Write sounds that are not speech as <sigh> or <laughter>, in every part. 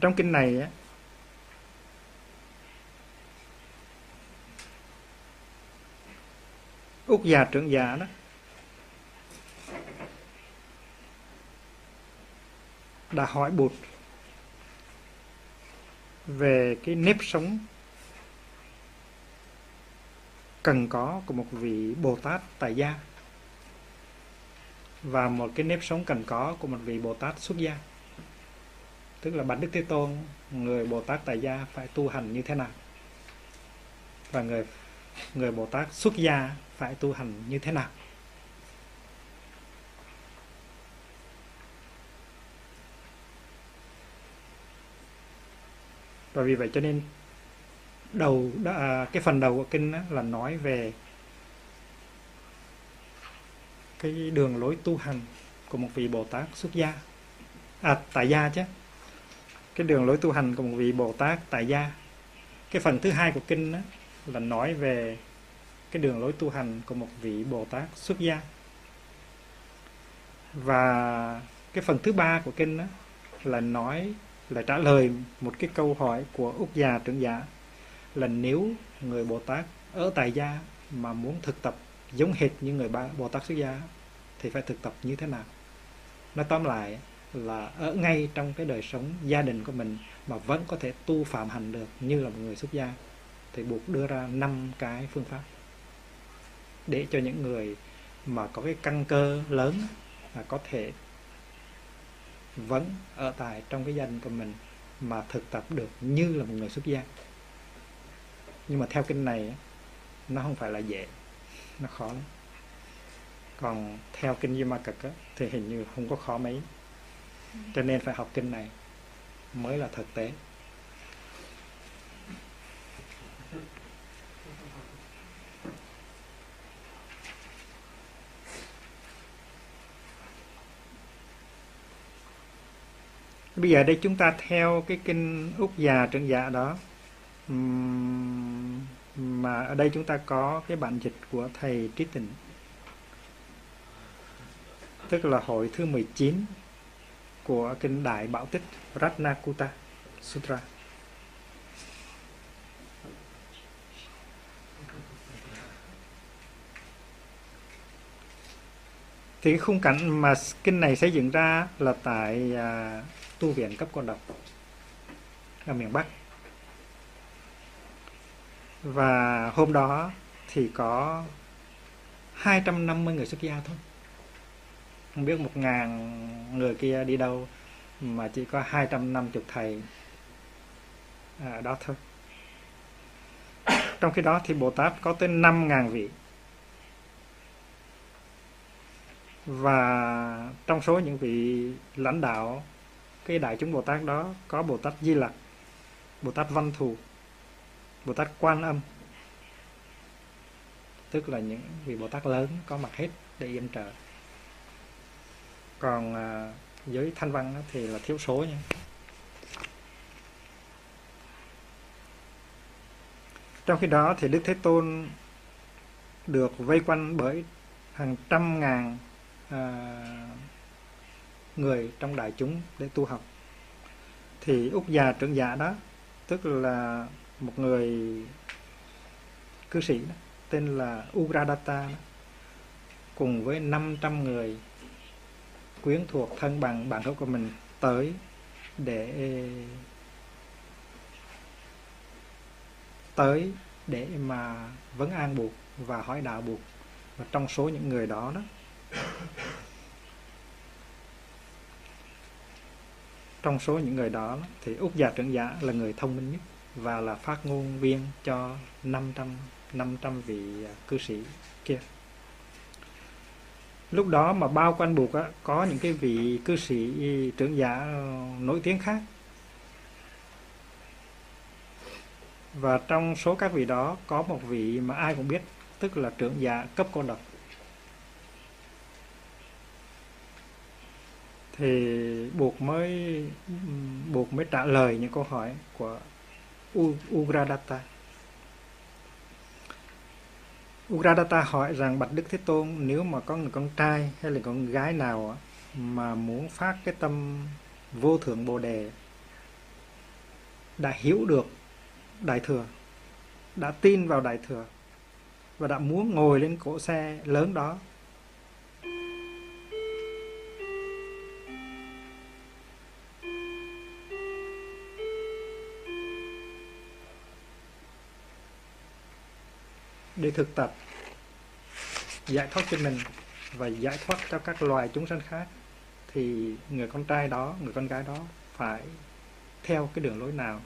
trong kinh này á, út già trưởng già đó đã hỏi bụt về cái nếp sống cần có của một vị Bồ Tát tại gia và một cái nếp sống cần có của một vị Bồ Tát xuất gia tức là bạch Đức Thế Tôn người Bồ Tát tại gia phải tu hành như thế nào? Và người người Bồ Tát xuất gia phải tu hành như thế nào? Và vì vậy cho nên đầu đã, cái phần đầu của kinh là nói về cái đường lối tu hành của một vị Bồ Tát xuất gia à tại gia chứ cái đường lối tu hành của một vị Bồ Tát tại gia. Cái phần thứ hai của kinh đó là nói về cái đường lối tu hành của một vị Bồ Tát xuất gia. Và cái phần thứ ba của kinh đó là nói, là trả lời một cái câu hỏi của Úc già trưởng giả, là nếu người Bồ Tát ở tại gia mà muốn thực tập giống hệt như người Bồ Tát xuất gia, thì phải thực tập như thế nào? Nói tóm lại là ở ngay trong cái đời sống gia đình của mình mà vẫn có thể tu phạm hành được như là một người xuất gia, thì buộc đưa ra năm cái phương pháp để cho những người mà có cái căn cơ lớn là có thể vẫn ở tại trong cái gia đình của mình mà thực tập được như là một người xuất gia. Nhưng mà theo kinh này nó không phải là dễ, nó khó lắm. Còn theo kinh Di Ma Cực thì hình như không có khó mấy cho nên phải học kinh này mới là thực tế. Bây giờ đây chúng ta theo cái kinh úc già trưởng dạ đó. Mà ở đây chúng ta có cái bản dịch của thầy trí tịnh. Tức là hội thứ 19 của kinh Đại Bảo Tích Ratnakuta Sutra. Thì cái khung cảnh mà kinh này xây dựng ra là tại à, tu viện cấp con độc ở miền Bắc. Và hôm đó thì có 250 người xuất gia thôi không biết một ngàn người kia đi đâu mà chỉ có 250 thầy. À, đó thôi. Trong khi đó thì Bồ Tát có tới 5 ngàn vị. Và trong số những vị lãnh đạo cái đại chúng Bồ Tát đó có Bồ Tát Di Lặc Bồ Tát Văn Thù Bồ Tát Quan Âm. Tức là những vị Bồ Tát lớn có mặt hết để yểm trợ còn à, giới thanh văn thì là thiếu số nha. Trong khi đó thì đức thế tôn được vây quanh bởi hàng trăm ngàn à, người trong đại chúng để tu học. Thì úc già trưởng giả đó tức là một người cư sĩ đó, tên là Uradatta đó, cùng với 500 người quyến thuộc thân bằng bạn hữu của mình tới để tới để mà vấn an buộc và hỏi đạo buộc. Và trong số những người đó đó, trong số những người đó thì út già trưởng giả là người thông minh nhất và là phát ngôn viên cho 500 500 vị cư sĩ kia lúc đó mà bao quanh buộc á, có những cái vị cư sĩ trưởng giả ờ, nổi tiếng khác. Và trong số các vị đó có một vị mà ai cũng biết tức là trưởng giả cấp cô độc. Thì buộc mới buộc mới trả lời những câu hỏi của Ugradata Ugradata hỏi rằng Bạch Đức Thế Tôn, nếu mà có người con trai hay là con gái nào mà muốn phát cái tâm vô thượng Bồ Đề, đã hiểu được đại thừa, đã tin vào đại thừa và đã muốn ngồi lên cỗ xe lớn đó để thực tập, giải thoát cho mình và giải thoát cho các loài chúng sanh khác, thì người con trai đó, người con gái đó phải theo cái đường lối nào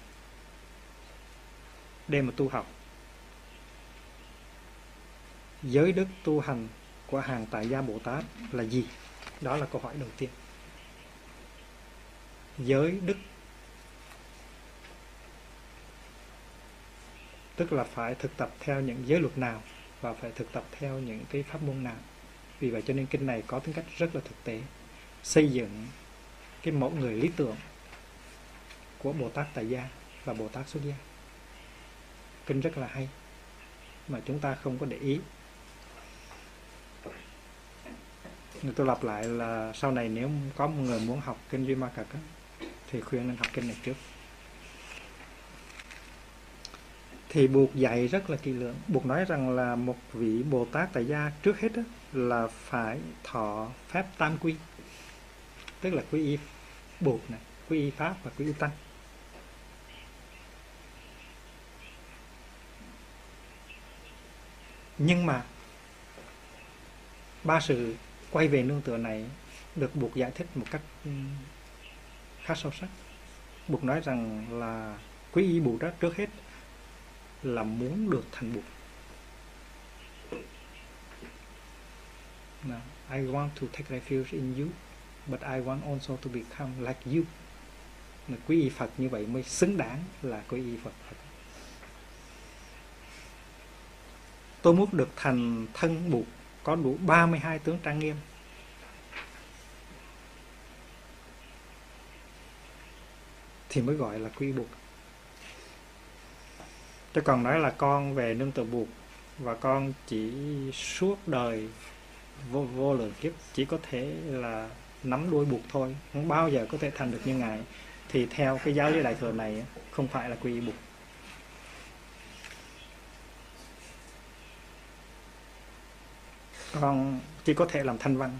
để mà tu học? Giới đức tu hành của hàng tại gia bồ tát là gì? Đó là câu hỏi đầu tiên. Giới đức tức là phải thực tập theo những giới luật nào và phải thực tập theo những cái pháp môn nào. Vì vậy cho nên kinh này có tính cách rất là thực tế. Xây dựng cái mẫu người lý tưởng của Bồ Tát Tại Gia và Bồ Tát Xuất Gia. Kinh rất là hay, mà chúng ta không có để ý. Tôi lặp lại là sau này nếu có một người muốn học kinh Duy Ma Cật thì khuyên nên học kinh này trước. Thì buộc dạy rất là kỳ lượng buộc nói rằng là một vị bồ tát tại gia trước hết đó, là phải thọ phép tam quy tức là quy y buộc này quy y pháp và quy y tăng. Nhưng mà ba sự quay về nương tựa này được buộc giải thích một cách khá sâu sắc. Buộc nói rằng là quy y buộc đó trước hết là muốn được thành Bụt. Now, I want to take refuge in you, but I want also to become like you. Mà quý y Phật như vậy mới xứng đáng là quý y Phật. Tôi muốn được thành thân Bụt có đủ 32 tướng trang nghiêm. Thì mới gọi là quý Bụt tôi còn nói là con về nương tựa buộc và con chỉ suốt đời vô, vô lượng kiếp chỉ có thể là nắm đuôi buộc thôi không bao giờ có thể thành được như ngài. Thì theo cái giáo lý đại thừa này không phải là quy buộc. Con chỉ có thể làm thanh văn.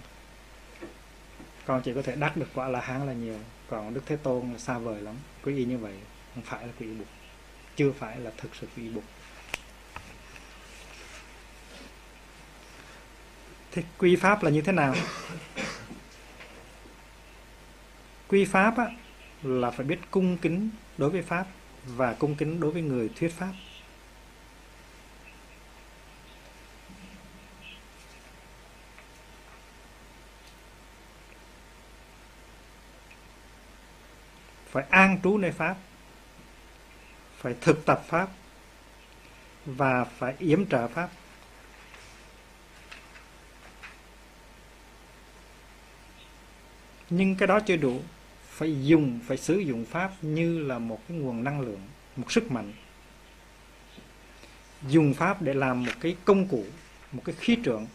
Con chỉ có thể đắc được quả là hán là nhiều. Còn đức thế tôn là xa vời lắm. Quý y như vậy không phải là quý y buộc chưa phải là thực sự bị buộc. Thì quy pháp là như thế nào? Quy pháp á, là phải biết cung kính đối với pháp và cung kính đối với người thuyết pháp. Phải an trú nơi pháp phải thực tập pháp và phải yếm trợ pháp. Nhưng cái đó chưa đủ, phải dùng, phải sử dụng pháp như là một cái nguồn năng lượng, một sức mạnh. Dùng pháp để làm một cái công cụ, một cái khí trượng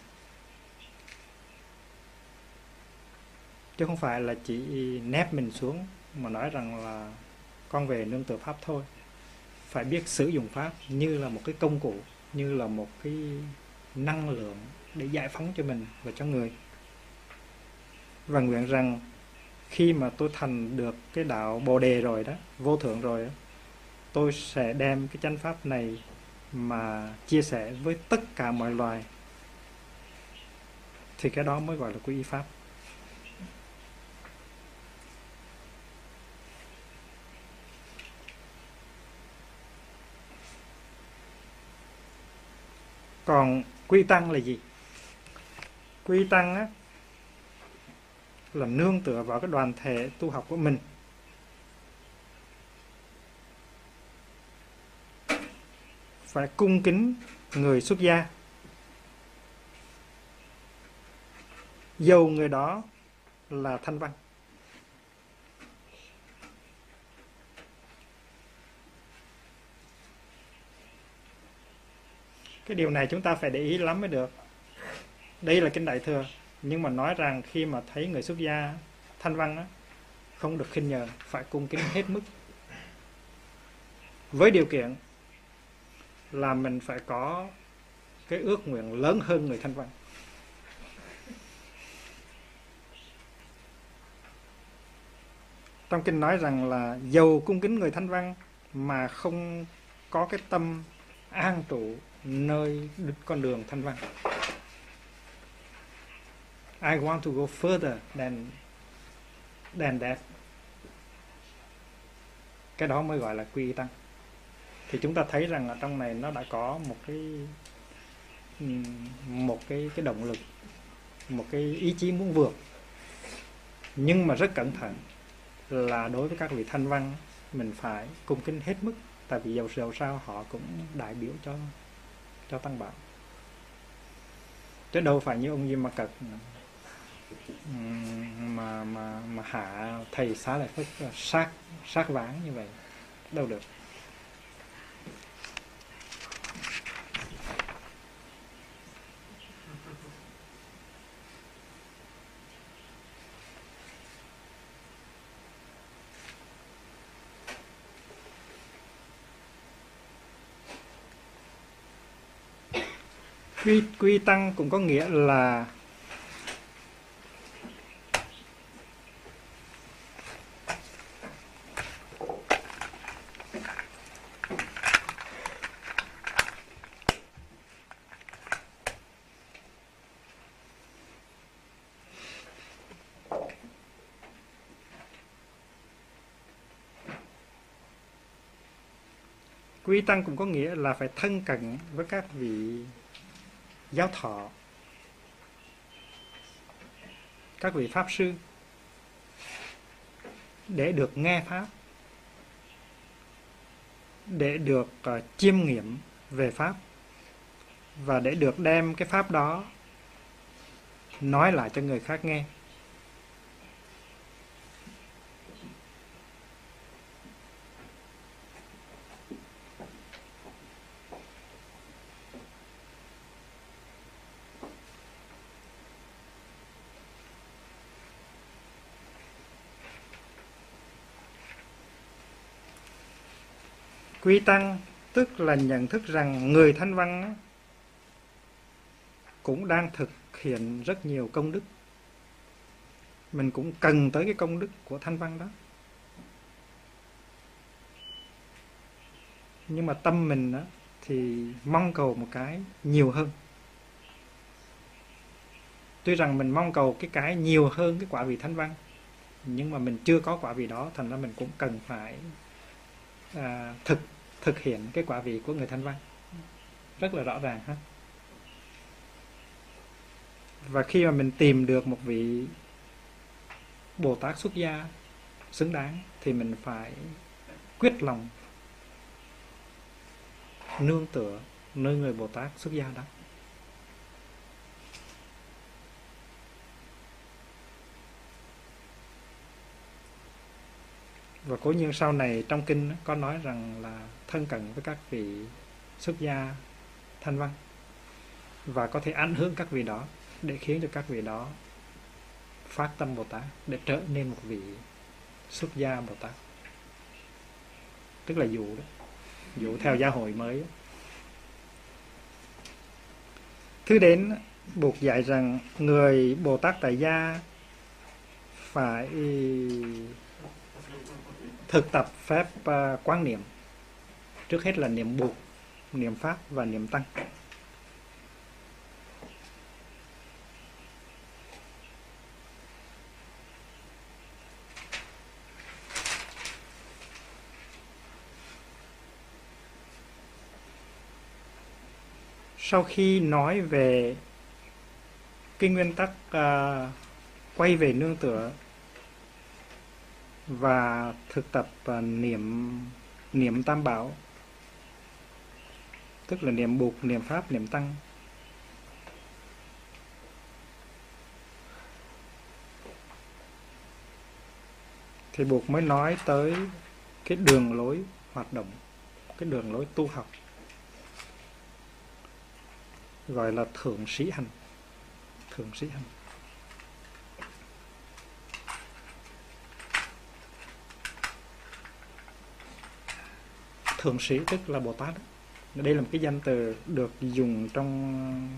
chứ không phải là chỉ nép mình xuống mà nói rằng là con về nương tựa pháp thôi phải biết sử dụng pháp như là một cái công cụ như là một cái năng lượng để giải phóng cho mình và cho người. Và nguyện rằng khi mà tôi thành được cái đạo bồ đề rồi đó vô thượng rồi đó, tôi sẽ đem cái chánh pháp này mà chia sẻ với tất cả mọi loài. Thì cái đó mới gọi là quy y pháp. Còn quy tăng là gì? Quy tăng á, là nương tựa vào cái đoàn thể tu học của mình. Phải cung kính người xuất gia. Dầu người đó là thanh văn. Cái điều này chúng ta phải để ý lắm mới được. Đây là kinh đại thừa nhưng mà nói rằng khi mà thấy người xuất gia thanh văn á, không được khinh nhờ phải cung kính hết mức. Với điều kiện là mình phải có cái ước nguyện lớn hơn người thanh văn. Trong kinh nói rằng là dầu cung kính người thanh văn mà không có cái tâm an trụ nơi con đường thanh văn. I want to go further than than that. Cái đó mới gọi là quy tăng. Thì chúng ta thấy rằng ở trong này nó đã có một cái một cái cái động lực, một cái ý chí muốn vượt. Nhưng mà rất cẩn thận là đối với các vị thanh văn, mình phải cung kính hết mức. Tại vì dầu dầu sao họ cũng đại biểu cho cho tăng bảo. Chứ đâu phải như ông Diêm Ma Cật. Mà mà mà hạ thầy xá lại phất sát sát ván như vậy, đâu được. Quy quy tăng cũng có nghĩa là quy tăng cũng có nghĩa là phải thân cận với các vị giáo thọ các vị pháp sư để được nghe pháp để được uh, chiêm nghiệm về pháp và để được đem cái pháp đó nói lại cho người khác nghe. Quy tăng tức là nhận thức rằng người thanh văn cũng đang thực hiện rất nhiều công đức. Mình cũng cần tới cái công đức của thanh văn đó. Nhưng mà tâm mình đó, thì mong cầu một cái nhiều hơn. Tuy rằng mình mong cầu cái cái nhiều hơn cái quả vị thanh văn nhưng mà mình chưa có quả vị đó thành ra mình cũng cần phải à, thực thực hiện cái quả vị của người thanh văn. Rất là rõ ràng ha và khi mà mình tìm được một vị bồ tát xuất gia xứng đáng thì mình phải quyết lòng nương tựa nơi người bồ tát xuất gia đó. Và cố nhiên sau này trong kinh có nói rằng là thân cận với các vị xuất gia thanh văn và có thể ảnh hưởng các vị đó để khiến cho các vị đó phát tâm Bồ Tát, để trở nên một vị xuất gia Bồ Tát. Tức là dụ đó, dụ theo gia hội mới thứ đến buộc dạy rằng người Bồ Tát tại gia phải thực tập phép uh, quán niệm. Trước hết là niệm buộc niệm pháp và niệm tăng. Sau khi nói về cái nguyên tắc uh, quay về nương tựa và thực tập uh, niệm niệm tam bảo. Tức là niệm buộc niệm pháp niệm tăng. Thì buộc mới nói tới cái đường lối hoạt động cái đường lối tu học gọi là thượng sĩ hành. Thượng sĩ hành. Thượng sĩ, tức là bồ tát đó. đây là một cái danh từ được dùng trong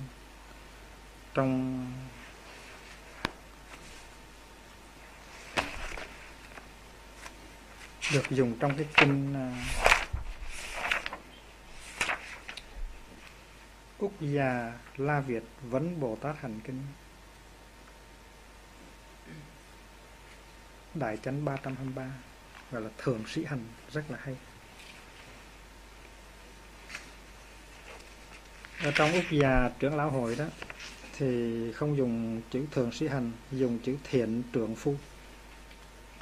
trong được dùng trong cái kinh à, Úc Già La Việt Vấn Bồ Tát Hành Kinh Đại Chánh 323 gọi là Thượng Sĩ Hành, rất là hay ở trong Úc Già trưởng lão hội đó, thì không dùng chữ thường Sĩ Hành, dùng chữ Thiện Trưởng Phu.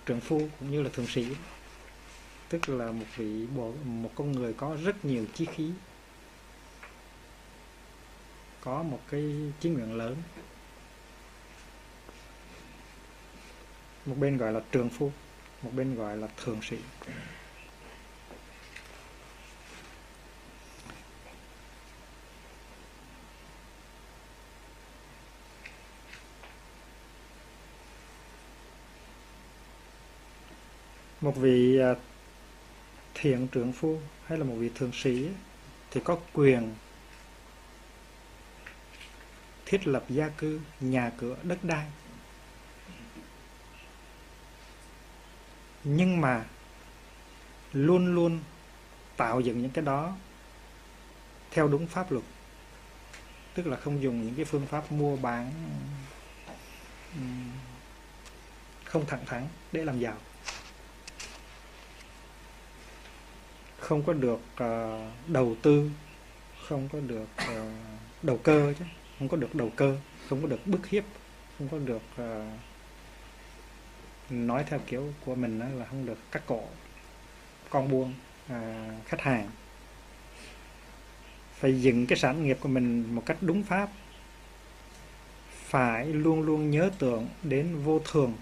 Trưởng Phu cũng như là thường Sĩ. Tức là một vị bộ, một con người có rất nhiều chí khí. Có một cái chí nguyện lớn. Một bên gọi là trường phu, một bên gọi là thường sĩ. Một vị à, thiện trưởng phu hay là một vị thượng sĩ thì có quyền thiết lập gia cư, nhà cửa, đất đai. Nhưng mà luôn luôn tạo dựng những cái đó theo đúng pháp luật. Tức là không dùng những cái phương pháp mua bán không thẳng thắn để làm giàu. Không có được uh, đầu tư, không có được uh, đầu cơ chứ không có được đầu cơ không có được bức hiếp không có được uh, nói theo kiểu của mình là không được cắt cổ con buôn uh, khách hàng. Phải dựng cái sản nghiệp của mình một cách đúng pháp. Phải luôn luôn nhớ tưởng đến vô thường.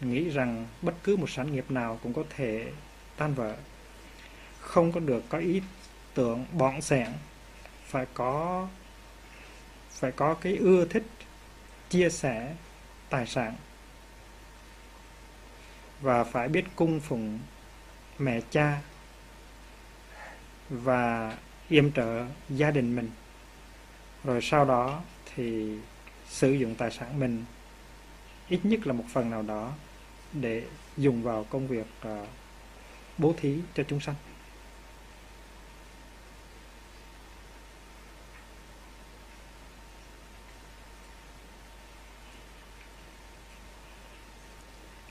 Nghĩ rằng bất cứ một sản nghiệp nào cũng có thể tan vỡ không có được có ý tưởng bọn sẻn phải có phải có cái ưa thích chia sẻ tài sản. Và phải biết cung phụng mẹ cha và yểm trợ gia đình mình. Rồi sau đó thì sử dụng tài sản mình, ít nhất là một phần nào đó để dùng vào công việc ờ, bố thí cho chúng sanh.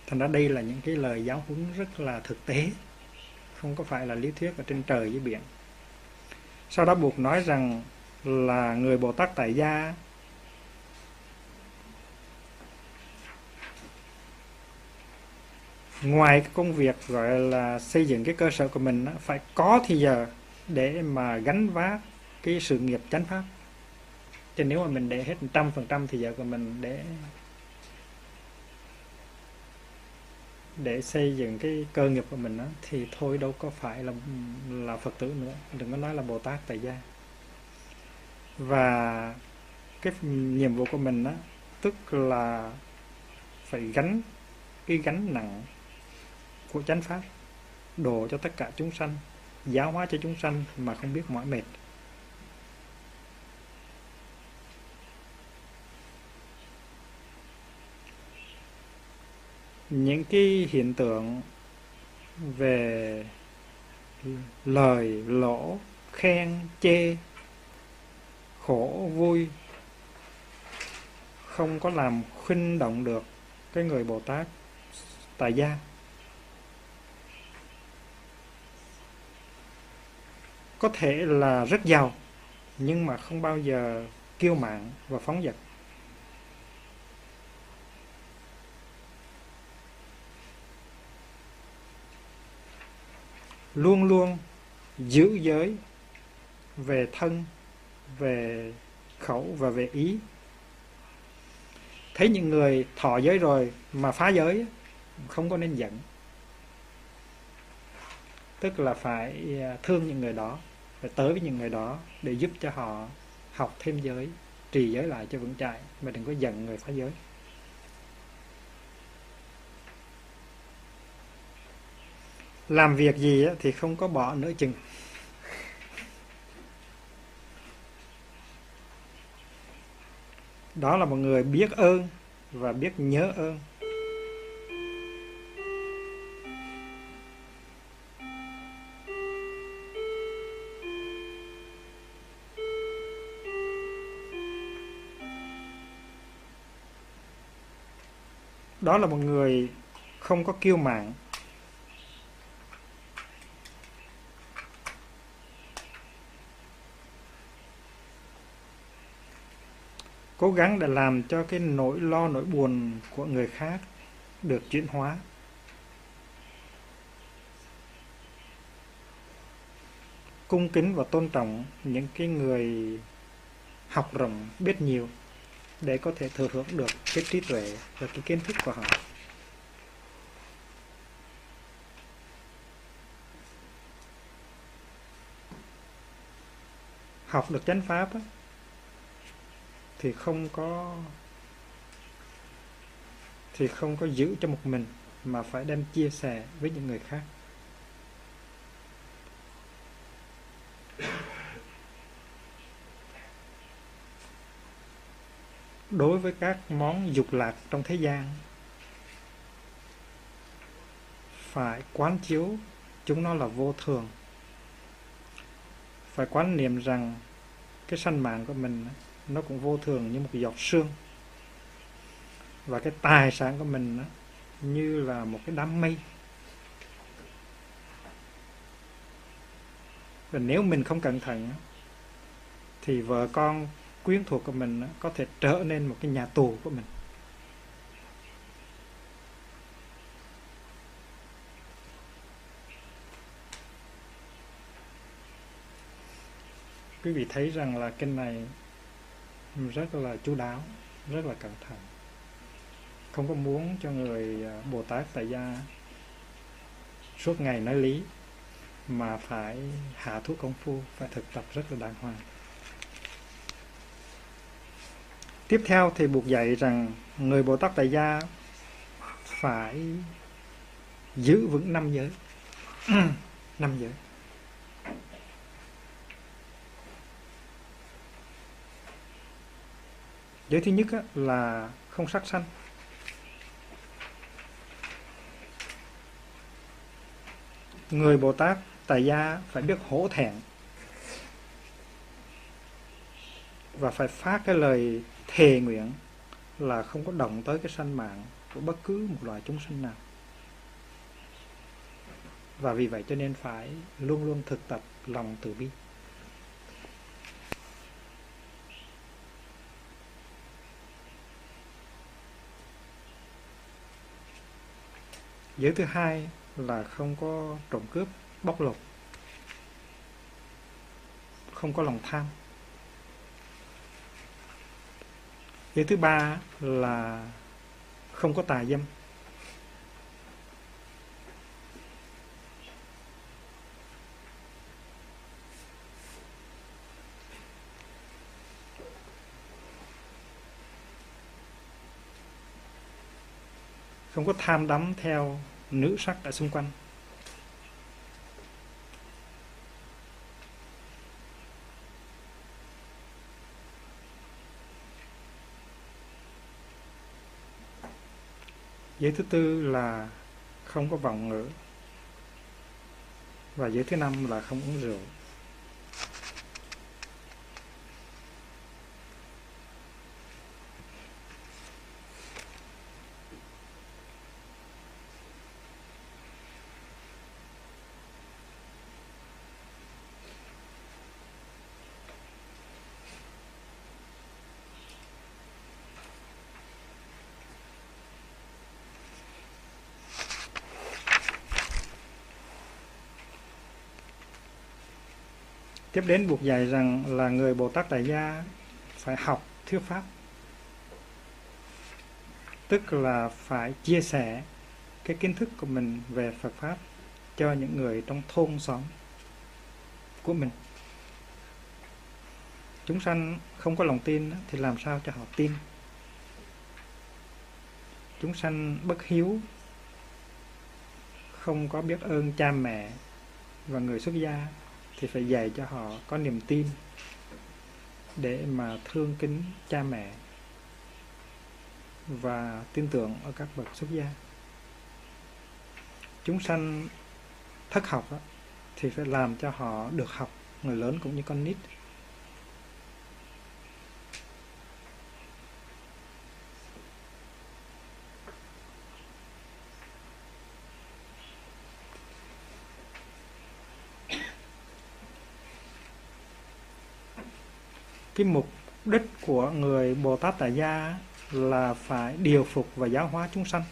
Thành ra đây là những cái lời giáo huấn rất là thực tế. Không có phải là lý thuyết ở trên trời với biển. Sau đó buộc nói rằng là người bồ tát tại gia ngoài cái công việc gọi là xây dựng cái cơ sở của mình phải có thì giờ để mà gánh vác cái sự nghiệp chánh pháp. Chứ nếu mà mình để hết trăm phần trăm thì giờ của mình để để xây dựng cái cơ nghiệp của mình đó, thì thôi đâu có phải là là phật tử nữa. Đừng có nói là bồ tát tại gia. Và cái nhiệm vụ của mình đó tức là phải gánh cái gánh nặng của chánh pháp đổ cho tất cả chúng sanh giáo hóa cho chúng sanh mà không biết mỏi mệt. Những cái hiện tượng về lời lỗ, khen, chê, khổ, vui, không có làm khuynh động được cái người bồ tát tại gia. Có thể là rất giàu, nhưng mà không bao giờ kiêu mạn và phóng dật. Luôn luôn giữ giới về thân, về khẩu và về ý. Thấy những người thọ giới rồi mà phá giới không có nên giận. Tức là phải à, thương những người đó, phải tới với những người đó để giúp cho họ học thêm giới, trì giới lại cho vững chãi, mà đừng có giận người phá giới. Làm việc gì thì không có bỏ nửa chừng. Đó là một người biết ơn và biết nhớ ơn. Đó là một người không có kiêu mạn. Cố gắng để làm cho cái nỗi lo nỗi buồn của người khác được chuyển hóa. Cung kính và tôn trọng những cái người học rộng biết nhiều để có thể thừa hưởng được cái trí tuệ và cái kiến thức của họ. Học được chánh pháp á, thì không có, thì không có giữ cho một mình, mà phải đem chia sẻ với những người khác. Đối với các món dục lạc trong thế gian, phải quán chiếu chúng nó là vô thường. Phải quán niệm rằng cái sanh mạng của mình nó cũng vô thường như một giọt sương. Và cái tài sản của mình như là một cái đám mây. Và nếu mình không cẩn thận thì vợ con quyến thuộc của mình có thể trở nên một cái nhà tù của mình. Quý vị thấy rằng là kinh này rất là chú đáo, rất là cẩn thận. Không có muốn cho người à, bồ tát tại gia suốt ngày nói lý, mà phải hạ thuốc công phu, phải thực tập rất là đàng hoàng. Tiếp theo thì buộc dạy rằng người bồ tát tại gia phải giữ vững năm giới. <clears throat> Năm giới. Giới thứ nhất là không sắc sanh. Người bồ tát tại gia phải biết hổ thẹn và phải phát cái lời thề nguyện là không có động tới cái sanh mạng của bất cứ một loài chúng sinh nào. Và vì vậy cho nên phải luôn luôn thực tập lòng từ bi. Giới thứ hai là không có trộm cướp, bóc lột. Không có lòng tham. Giới thứ ba là không có tà dâm. Không có tham đắm theo nữ sắc ở xung quanh. Giới thứ tư là không có vọng ngữ. Và giới thứ năm là không uống rượu. Tiếp đến buộc dạy rằng là người bồ tát tại gia phải học thuyết pháp. Tức là phải chia sẻ cái kiến thức của mình về phật pháp cho những người trong thôn xóm của mình. Chúng sanh không có lòng tin thì làm sao cho họ tin? Chúng sanh bất hiếu, không có biết ơn cha mẹ và người xuất gia thì phải dạy cho họ có niềm tin để mà thương kính cha mẹ và tin tưởng ở các bậc xuất gia. Chúng sanh thất học đó, thì phải làm cho họ được học người lớn cũng như con nít. Cái mục đích của người Bồ Tát Tại Gia là phải điều phục và giáo hóa chúng sanh.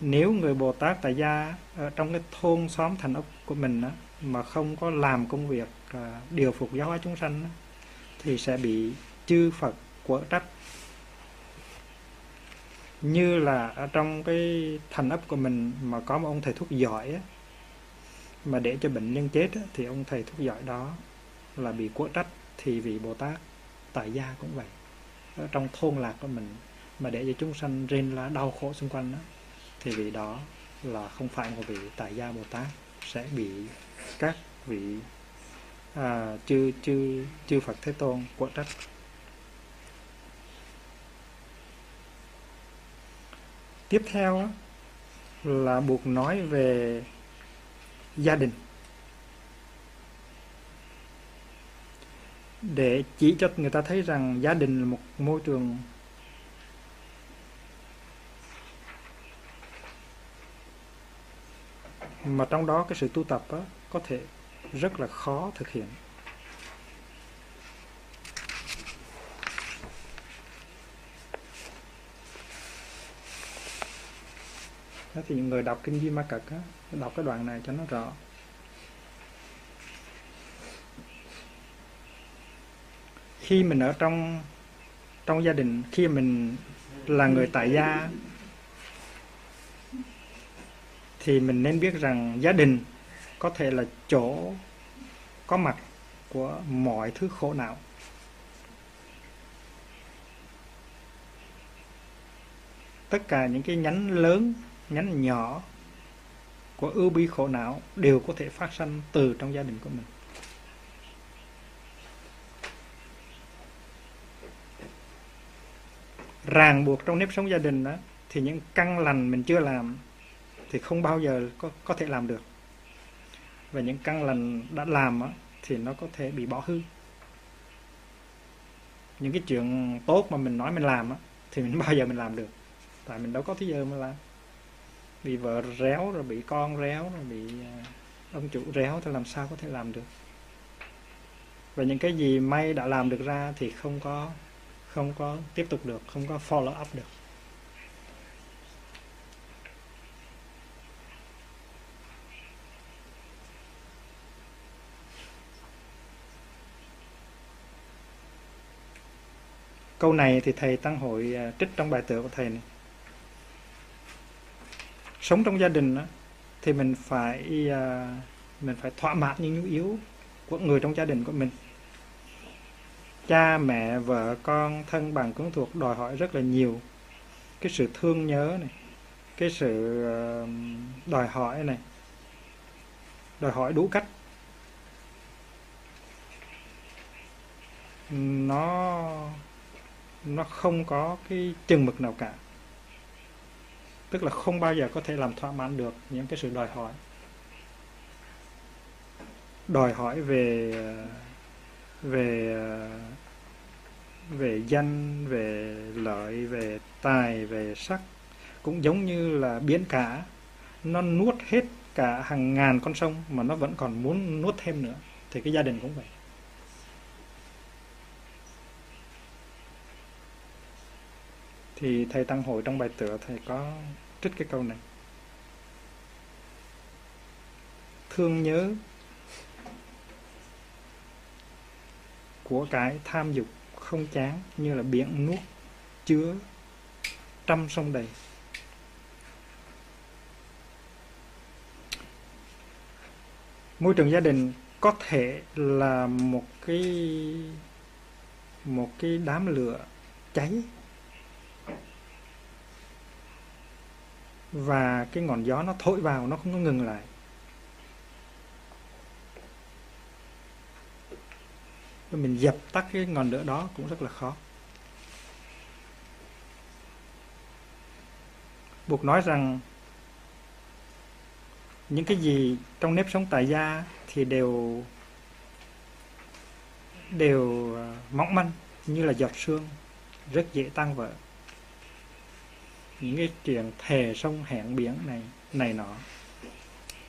Nếu người Bồ Tát Tại Gia ở trong cái thôn xóm thành ấp của mình á, mà không có làm công việc à, điều phục giáo hóa chúng sanh á, thì sẽ bị chư Phật quở trách. Như là ở trong cái thành ấp của mình mà có một ông thầy thuốc giỏi á, mà để cho bệnh nhân chết á, thì ông thầy thuốc giỏi đó là bị quở trách thì vị Bồ Tát tại gia cũng vậy. Ở trong thôn lạc của mình mà để cho chúng sanh rên la đau khổ xung quanh đó thì vị đó là không phải một vị tại gia Bồ Tát sẽ bị các vị à, chư chư chư Phật Thế Tôn quở trách. Tiếp theo là buộc nói về gia đình. Để chỉ cho người ta thấy rằng gia đình là một môi trường mà trong đó cái sự tu tập đó, có thể rất là khó thực hiện. Đó thì những người đọc kinh Di Ma Cật á, đọc cái đoạn này cho nó rõ. Khi mình ở trong trong gia đình, khi mình là người tại gia, thì mình nên biết rằng gia đình có thể là chỗ, có mặt của mọi thứ khổ não. Tất cả những cái nhánh lớn, nhánh nhỏ của ưu bi khổ não đều có thể phát sinh từ trong gia đình của mình. Ràng buộc trong nếp sống gia đình đó thì những căn lành mình chưa làm thì không bao giờ có có thể làm được. Và những căn lành đã làm đó, thì nó có thể bị bỏ hư. Những cái chuyện tốt mà mình nói mình làm đó, thì mình <laughs> bao giờ mình làm được. Tại mình đâu có thứ giờ mà làm. Bị vợ réo rồi bị con réo rồi bị à, ông chủ réo thì làm sao có thể làm được. Và những cái gì may đã làm được ra thì không có không có tiếp tục được không có follow up được. Câu này thì thầy tăng hội à, trích trong bài tựa của thầy này. Sống trong gia đình đó, thì mình phải à, mình phải thỏa mãn những nhu yếu của người trong gia đình của mình cha, mẹ, vợ, con, thân bằng quyến thuộc đòi hỏi rất là nhiều. Cái sự thương nhớ này, cái sự đòi hỏi này, đòi hỏi đủ cách. Nó nó không có cái chừng mực nào cả. Tức là không bao giờ có thể làm thỏa mãn được những cái sự đòi hỏi. Đòi hỏi về về à, về danh, về lợi, về tài, về sắc, cũng giống như là biển cả. Nó nuốt hết cả hàng ngàn con sông mà nó vẫn còn muốn nuốt thêm nữa, thì cái gia đình cũng vậy. Thì thầy tăng hội trong bài tựa thầy có trích cái câu này. Thương nhớ của cái tham dục không chán như là biển nuốt chứa trăm sông đầy. Môi trường gia đình có thể là một cái một cái đám lửa cháy và cái ngọn gió nó thổi vào, nó không có ngừng lại. Mình dập tắt cái ngọn lửa đó cũng rất là khó. Buộc nói rằng những cái gì trong nếp sống tại gia thì đều đều à, mỏng manh như là giọt sương, rất dễ tan vỡ. Những cái chuyện thề sông hẹn biển này này nọ,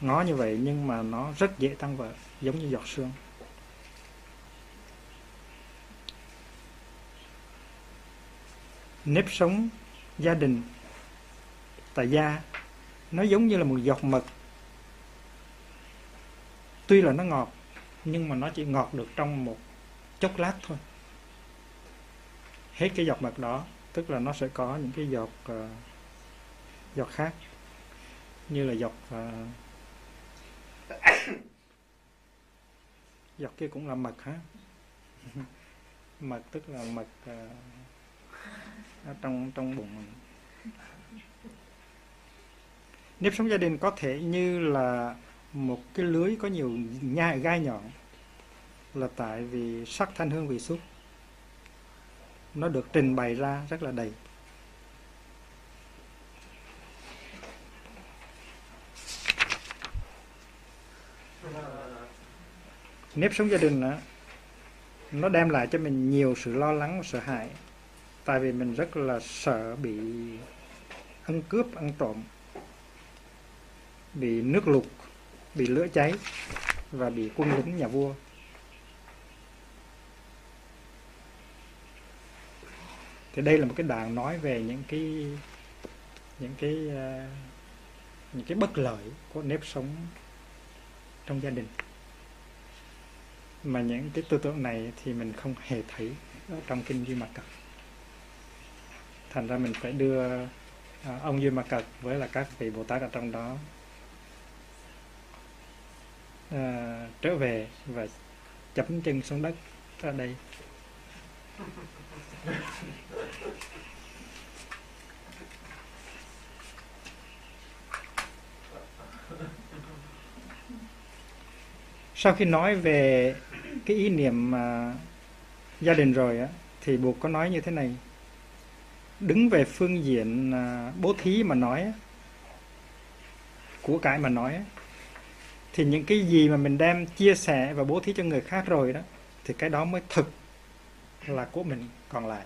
ngó như vậy nhưng mà nó rất dễ tăng vỡ, giống như giọt sương. Nếp sống gia đình tại gia nó giống như là một giọt mật. Tuy là nó ngọt nhưng mà nó chỉ ngọt được trong một chốc lát thôi. Hết cái giọt mật đó tức là nó sẽ có những cái giọt uh, giọt khác như là giọt uh, <coughs> giọt kia cũng là mật ha <laughs> mật tức là mật uh, ở trong trong bụng mình. Nếp sống gia đình có thể như là một cái lưới có nhiều nha gai nhọn là tại vì sắc thanh hương vị xúc. Nó được trình bày ra rất là đầy. Nếp sống gia đình đó, nó đem lại cho mình nhiều sự lo lắng và sợ hãi tại vì mình rất là sợ bị ăn cướp, ăn trộm, bị nước lụt, bị lửa cháy và bị quân lính, nhà vua. Thì đây là một cái đoạn nói về những cái những cái ờ, những cái bất lợi của nếp sống trong gia đình. Mà những cái tư tưởng này thì mình không hề thấy ở trong kinh duy mặt cả thành ra mình phải đưa à, ông duy mạc cật với là các vị bồ tát ở trong đó à, trở về và chấm chân xuống đất ở đây. Sau khi nói về cái ý niệm mà gia đình rồi á thì buộc có nói như thế này đứng về phương diện à, bố thí mà nói của cái mà nói thì những cái gì mà mình đem chia sẻ và bố thí cho người khác rồi đó, thì cái đó mới thực là của mình còn lại.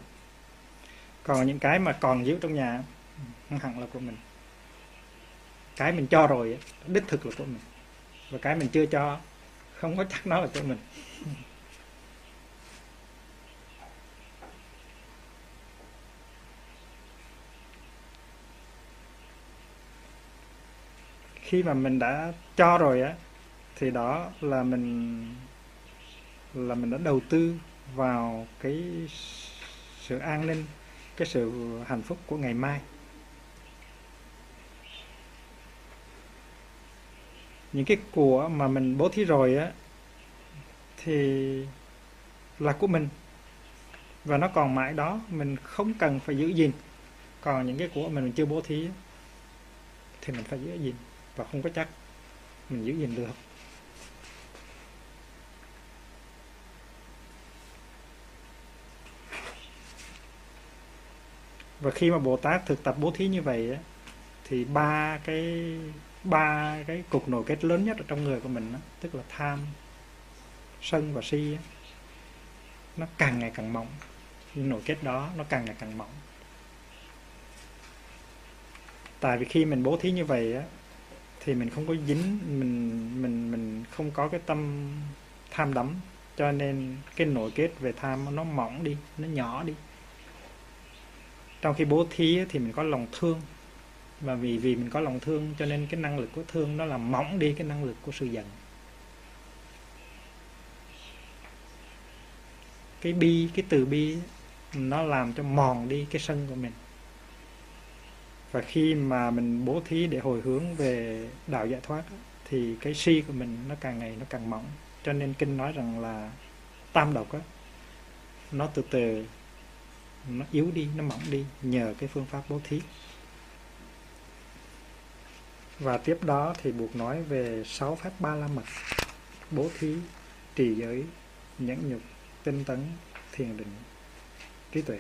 Còn những cái mà còn giữ trong nhà không hẳn là của mình. Cái mình cho rồi đích thực là của mình. Và cái mình chưa cho, không có chắc nó là của mình. Khi mà mình đã cho rồi á thì đó là mình là mình đã đầu tư vào cái sự an ninh cái sự hạnh phúc của ngày mai. Những cái của mà mình bố thí rồi á thì là của mình. Và nó còn mãi đó mình không cần phải giữ gìn. Còn những cái của mình, mình chưa bố thí thì mình phải giữ gìn và không có chắc. Mình giữ gìn được. Và khi mà bồ tát thực tập bố thí như vậy thì ba cái ba cái cục nổi kết lớn nhất ở trong người của mình tức là tham, sân và si nó càng ngày càng mỏng. Nổi kết đó nó càng ngày càng mỏng. Tại vì khi mình bố thí như vậy á thì mình không có dính, mình mình mình không có cái tâm tham đắm. Cho nên cái nội kết về tham nó mỏng đi, nó nhỏ đi. Trong khi bố thí thì mình có lòng thương. Và vì vì mình có lòng thương cho nên cái năng lực của thương nó làm mỏng đi, cái năng lực của sự giận. Cái bi, cái từ bi nó làm cho mòn đi cái sân của mình và khi mà mình bố thí để hồi hướng về đạo giải thoát thì cái si của mình nó càng ngày nó càng mỏng. Cho nên kinh nói rằng là tam độc á, nó từ từ, nó yếu đi, nó mỏng đi nhờ cái phương pháp bố thí. Và tiếp đó thì buộc nói về sáu phép ba la mật, bố thí, trì giới, nhẫn nhục, tinh tấn, thiền định, trí tuệ.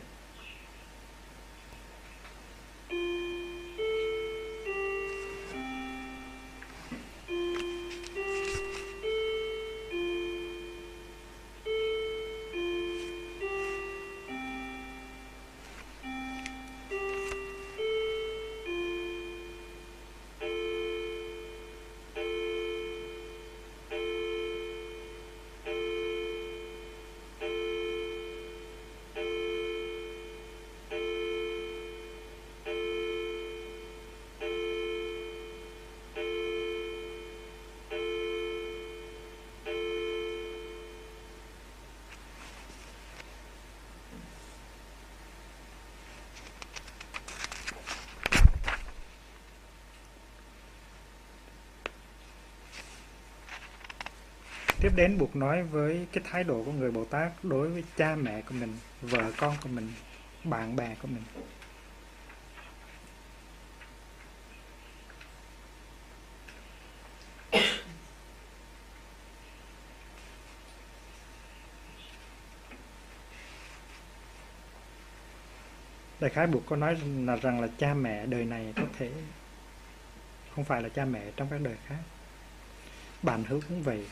Tiếp đến buộc nói với cái thái độ của người Bồ Tát đối với cha mẹ của mình, vợ con của mình, bạn bè của mình. Đại khái buộc có nói là rằng là cha mẹ đời này có thể không phải là cha mẹ trong các đời khác. Bạn hữu cũng vậy,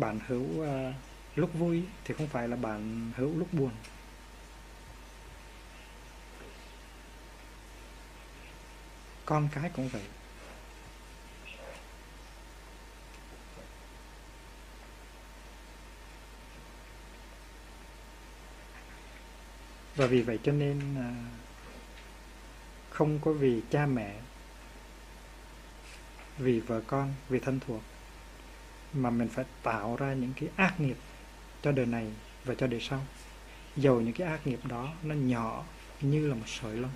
bạn hữu uh, lúc vui thì không phải là bạn hữu lúc buồn. Con cái cũng vậy. Và vì vậy cho nên uh, không có vì cha mẹ vì vợ con vì thân thuộc mà mình phải tạo ra những cái ác nghiệp cho đời này và cho đời sau. Dầu những cái ác nghiệp đó nó nhỏ như là một sợi lông.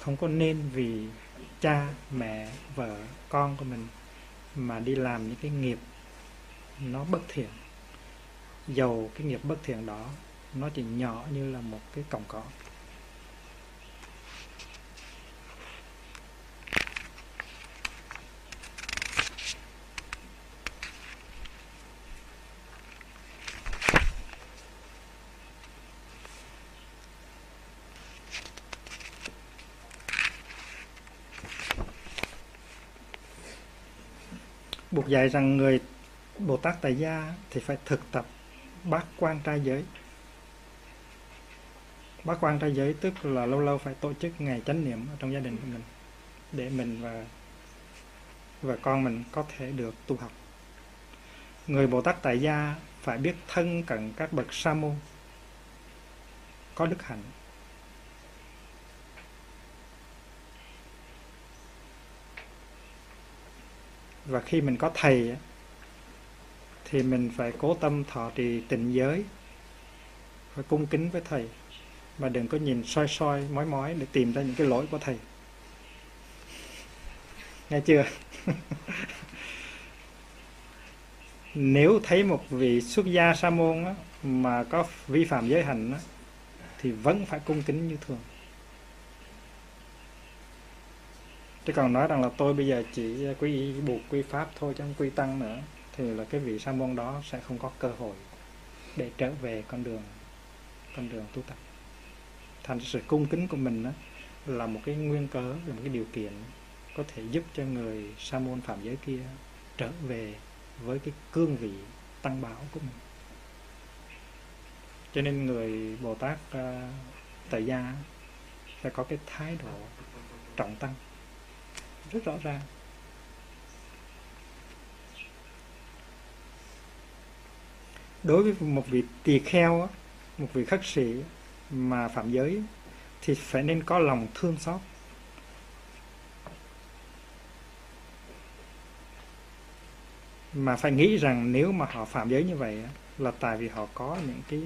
Không có nên vì cha, mẹ vợ con của mình mà đi làm những cái nghiệp nó bất thiện. Dầu cái nghiệp bất thiện đó nó chỉ nhỏ như là một cái cọng cỏ. Buộc dạy rằng người Bồ Tát tại gia thì phải thực tập bát quan trai giới. Bát quan trai giới tức là lâu lâu phải tổ chức ngày chánh niệm ở trong gia đình của mình, để mình và và con mình có thể được tu học. Người Bồ Tát tại gia phải biết thân cận các bậc sa môn có đức hạnh và khi mình có thầy thì mình phải cố tâm thọ trì tịnh giới phải cung kính với thầy. Mà đừng có nhìn soi soi mói mói để tìm ra những cái lỗi của thầy. Nghe chưa? <laughs> Nếu thấy một vị xuất gia sa môn á, mà có vi phạm giới hạnh á, thì vẫn phải cung kính như thường. Chứ còn nói rằng là tôi bây giờ chỉ quy y buộc quy pháp thôi chứ không quy tăng nữa thì là cái vị sa môn đó sẽ không có cơ hội để trở về con đường con đường tu tập. Thành sự cung kính của mình đó là một cái nguyên cớ là một cái điều kiện có thể giúp cho người sa môn phạm giới kia trở về với cái cương vị tăng bảo của mình. Cho nên người bồ tát uh, tại gia sẽ có cái thái độ trọng tăng rất rõ ràng. Đối với một vị tỳ kheo một vị khất sĩ mà phạm giới thì phải nên có lòng thương xót. Mà phải nghĩ rằng nếu mà họ phạm giới như vậy là tại vì họ có những cái,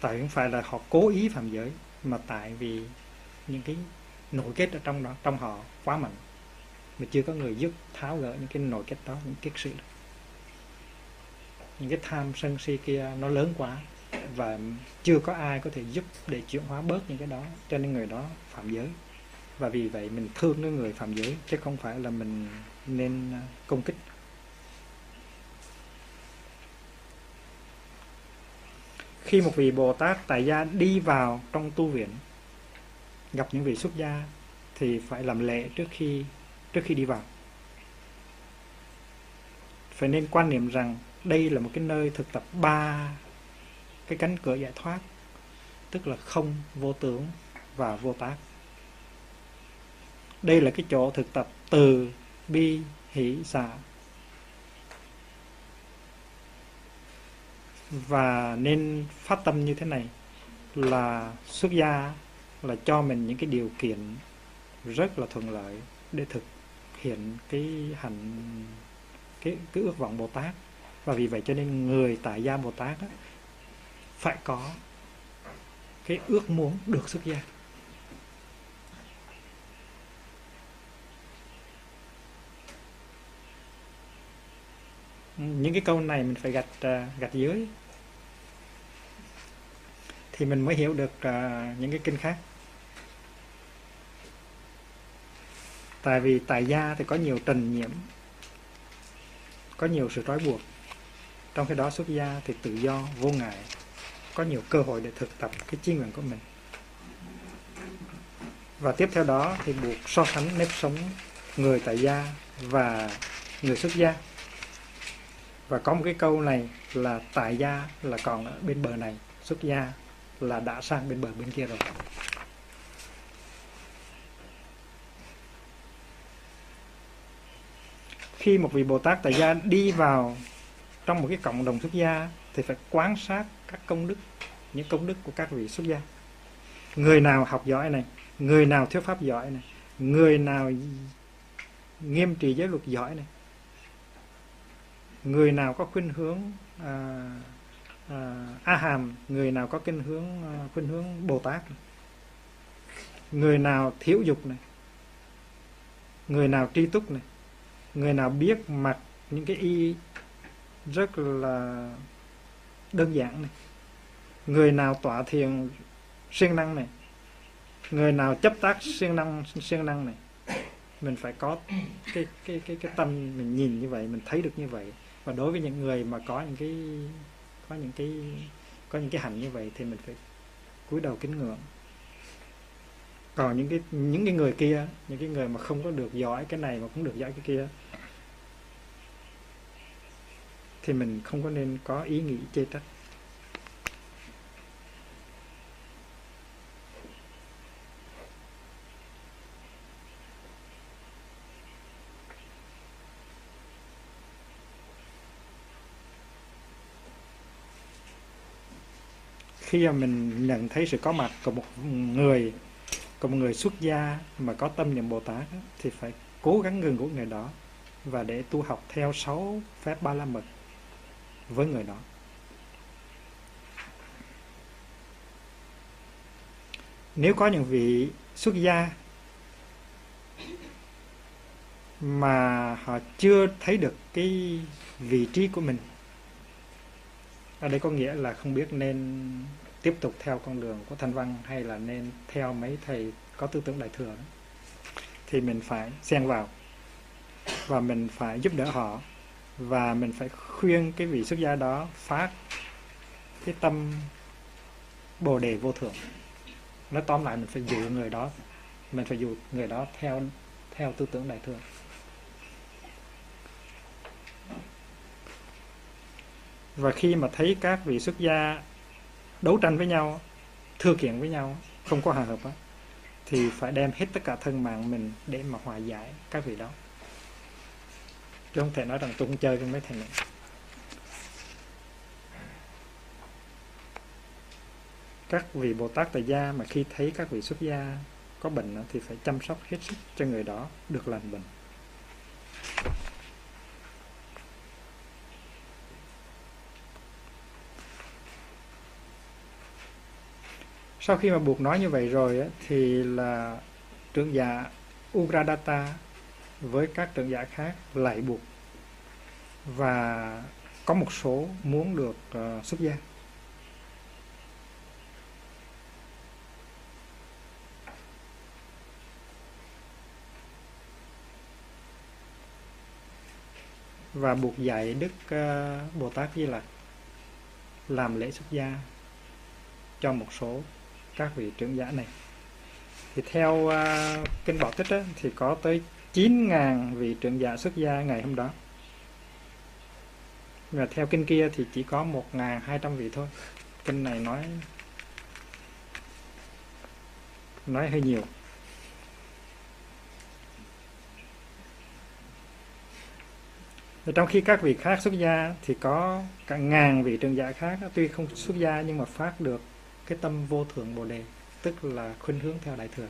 tại không phải là họ cố ý phạm giới, mà tại vì những cái nội kết ở trong đó, trong họ, quá mạnh. Mà chưa có người giúp tháo gỡ những cái nội kết đó, những kiết sự đó. những cái tham sân si kia nó lớn quá và chưa có ai có thể giúp để chuyển hóa bớt những cái đó, cho nên người đó phạm giới. Và vì vậy mình thương cái người phạm giới, chứ không phải là mình nên à, công kích. Khi một vị Bồ Tát tại gia đi vào trong tu viện gặp những vị xuất gia thì phải làm lễ trước khi trước khi đi vào. Phải nên quan niệm rằng đây là một cái nơi thực tập ba cái cánh cửa giải thoát, tức là không, vô tướng và vô tác. Đây là cái chỗ thực tập từ bi, hỷ xả và nên phát tâm như thế này là xuất gia là cho mình những cái điều kiện rất là thuận lợi để thực hiện cái hạnh cái cái ước vọng Bồ Tát. Và vì vậy cho nên người tại gia Bồ Tát á, phải có cái ước muốn được xuất gia. Những cái câu này mình phải gạch à, gạch dưới thì mình mới hiểu được à, những cái kinh khác. Tại vì tại gia thì có nhiều trần nhiễm, có nhiều sự trói buộc. Trong khi đó, xuất gia thì tự do, vô ngại, có nhiều cơ hội để thực tập cái chí nguyện của mình. Và tiếp theo đó thì buộc so sánh nếp sống người tại gia và người xuất gia. Và có một cái câu này là tại gia là còn ở bên bờ này, xuất gia là đã sang bên bờ bên kia rồi. Khi một vị Bồ Tát tại gia đi vào trong một cái cộng đồng xuất gia thì phải quan sát các công đức những công đức của các vị xuất gia. Người nào học giỏi này người nào thuyết pháp giỏi này người nào nghiêm trì giới luật giỏi này người nào có khuynh hướng à, à, a hàm người nào có khuynh hướng à, khuynh hướng bồ tát người nào thiếu dục này người nào tri túc này người nào biết mặc những cái y rất là đơn giản này. Người nào tọa thiền siêng năng này. Người nào chấp tác siêng năng siêng năng này. Mình phải có cái cái cái cái tâm mình nhìn như vậy, mình thấy được như vậy. Và đối với những người mà có những cái, có những cái, có những cái hạnh như vậy thì mình phải cúi đầu kính ngưỡng còn những cái những cái người kia, những cái người mà không có được giỏi cái này mà cũng được giỏi cái kia, thì mình không có nên có ý nghĩ chê trách. Khi mà mình nhận thấy sự có mặt của một người còn một người xuất gia mà có tâm niệm Bồ Tát thì phải cố gắng gần gũi người đó và để tu học theo sáu phép ba la mật với người đó. Nếu có những vị xuất gia mà họ chưa thấy được cái vị trí của mình, ở đây có nghĩa là không biết nên tiếp tục theo con đường của thanh văn hay là nên theo mấy thầy có tư tưởng đại thừa đó. thì mình phải xen vào và mình phải giúp đỡ họ và mình phải khuyên cái vị xuất gia đó phát cái tâm bồ đề vô thượng nói tóm lại, mình phải dụ người đó, mình phải dụ người đó theo theo tư tưởng đại thừa và khi mà thấy các vị xuất gia đấu tranh với nhau, thưa kiện với nhau, không có hòa hợp á, thì phải đem hết tất cả thân mạng mình để mà hòa giải các vị đó. Chứ không thể nói rằng tôi không chơi với mấy thầy này. Các vị Bồ Tát tại gia mà khi thấy các vị xuất gia có bệnh thì phải chăm sóc hết sức cho người đó được lành bệnh. sau khi mà buộc nói như vậy rồi á, thì là trưởng giả Ugradata với các trưởng giả khác lại buộc. Và có một số muốn được uh, xuất gia. Và buộc dạy Đức uh, Bồ Tát Di Lặc làm lễ xuất gia cho một số các vị trưởng giả này. Thì theo uh, kinh Bảo Tích á, thì có tới 9.000 vị trưởng giả xuất gia ngày hôm đó. Và theo kinh kia thì chỉ có 1.200 vị thôi. Kinh này nói nói hơi nhiều. Trong khi các vị khác xuất gia thì có cả ngàn vị trưởng giả khác tuy không xuất gia nhưng mà phát được cái tâm vô thượng bồ đề tức là khuynh hướng theo đại thừa.